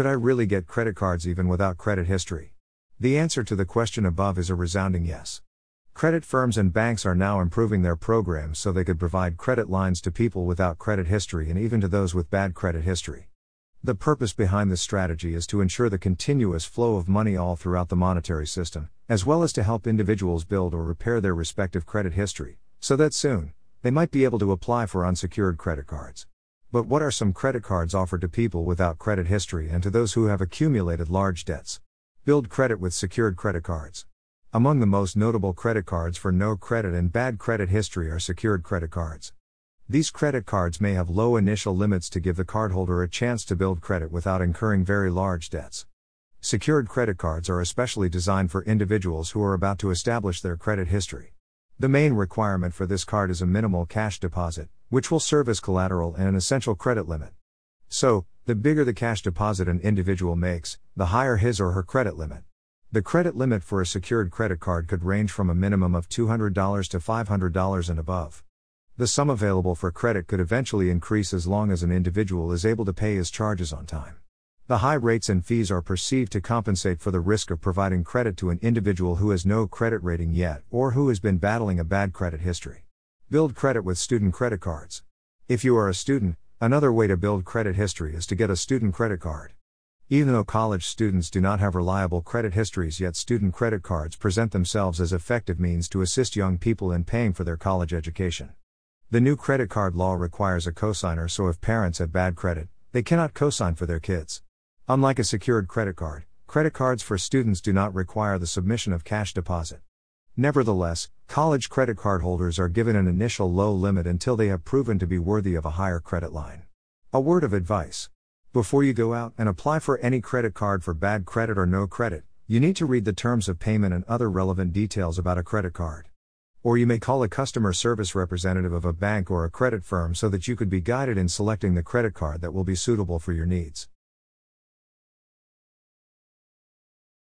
Could I really get credit cards even without credit history? The answer to the question above is a resounding yes. Credit firms and banks are now improving their programs so they could provide credit lines to people without credit history and even to those with bad credit history. The purpose behind this strategy is to ensure the continuous flow of money all throughout the monetary system, as well as to help individuals build or repair their respective credit history, so that soon, they might be able to apply for unsecured credit cards. But what are some credit cards offered to people without credit history and to those who have accumulated large debts? Build credit with secured credit cards. Among the most notable credit cards for no credit and bad credit history are secured credit cards. These credit cards may have low initial limits to give the cardholder a chance to build credit without incurring very large debts. Secured credit cards are especially designed for individuals who are about to establish their credit history. The main requirement for this card is a minimal cash deposit, which will serve as collateral and an essential credit limit. So, the bigger the cash deposit an individual makes, the higher his or her credit limit. The credit limit for a secured credit card could range from a minimum of $200 to $500 and above. The sum available for credit could eventually increase as long as an individual is able to pay his charges on time. The high rates and fees are perceived to compensate for the risk of providing credit to an individual who has no credit rating yet or who has been battling a bad credit history. Build credit with student credit cards. If you are a student, another way to build credit history is to get a student credit card. Even though college students do not have reliable credit histories yet, student credit cards present themselves as effective means to assist young people in paying for their college education. The new credit card law requires a cosigner, so if parents have bad credit, they cannot cosign for their kids. Unlike a secured credit card, credit cards for students do not require the submission of cash deposit. Nevertheless, college credit card holders are given an initial low limit until they have proven to be worthy of a higher credit line. A word of advice. Before you go out and apply for any credit card for bad credit or no credit, you need to read the terms of payment and other relevant details about a credit card. Or you may call a customer service representative of a bank or a credit firm so that you could be guided in selecting the credit card that will be suitable for your needs.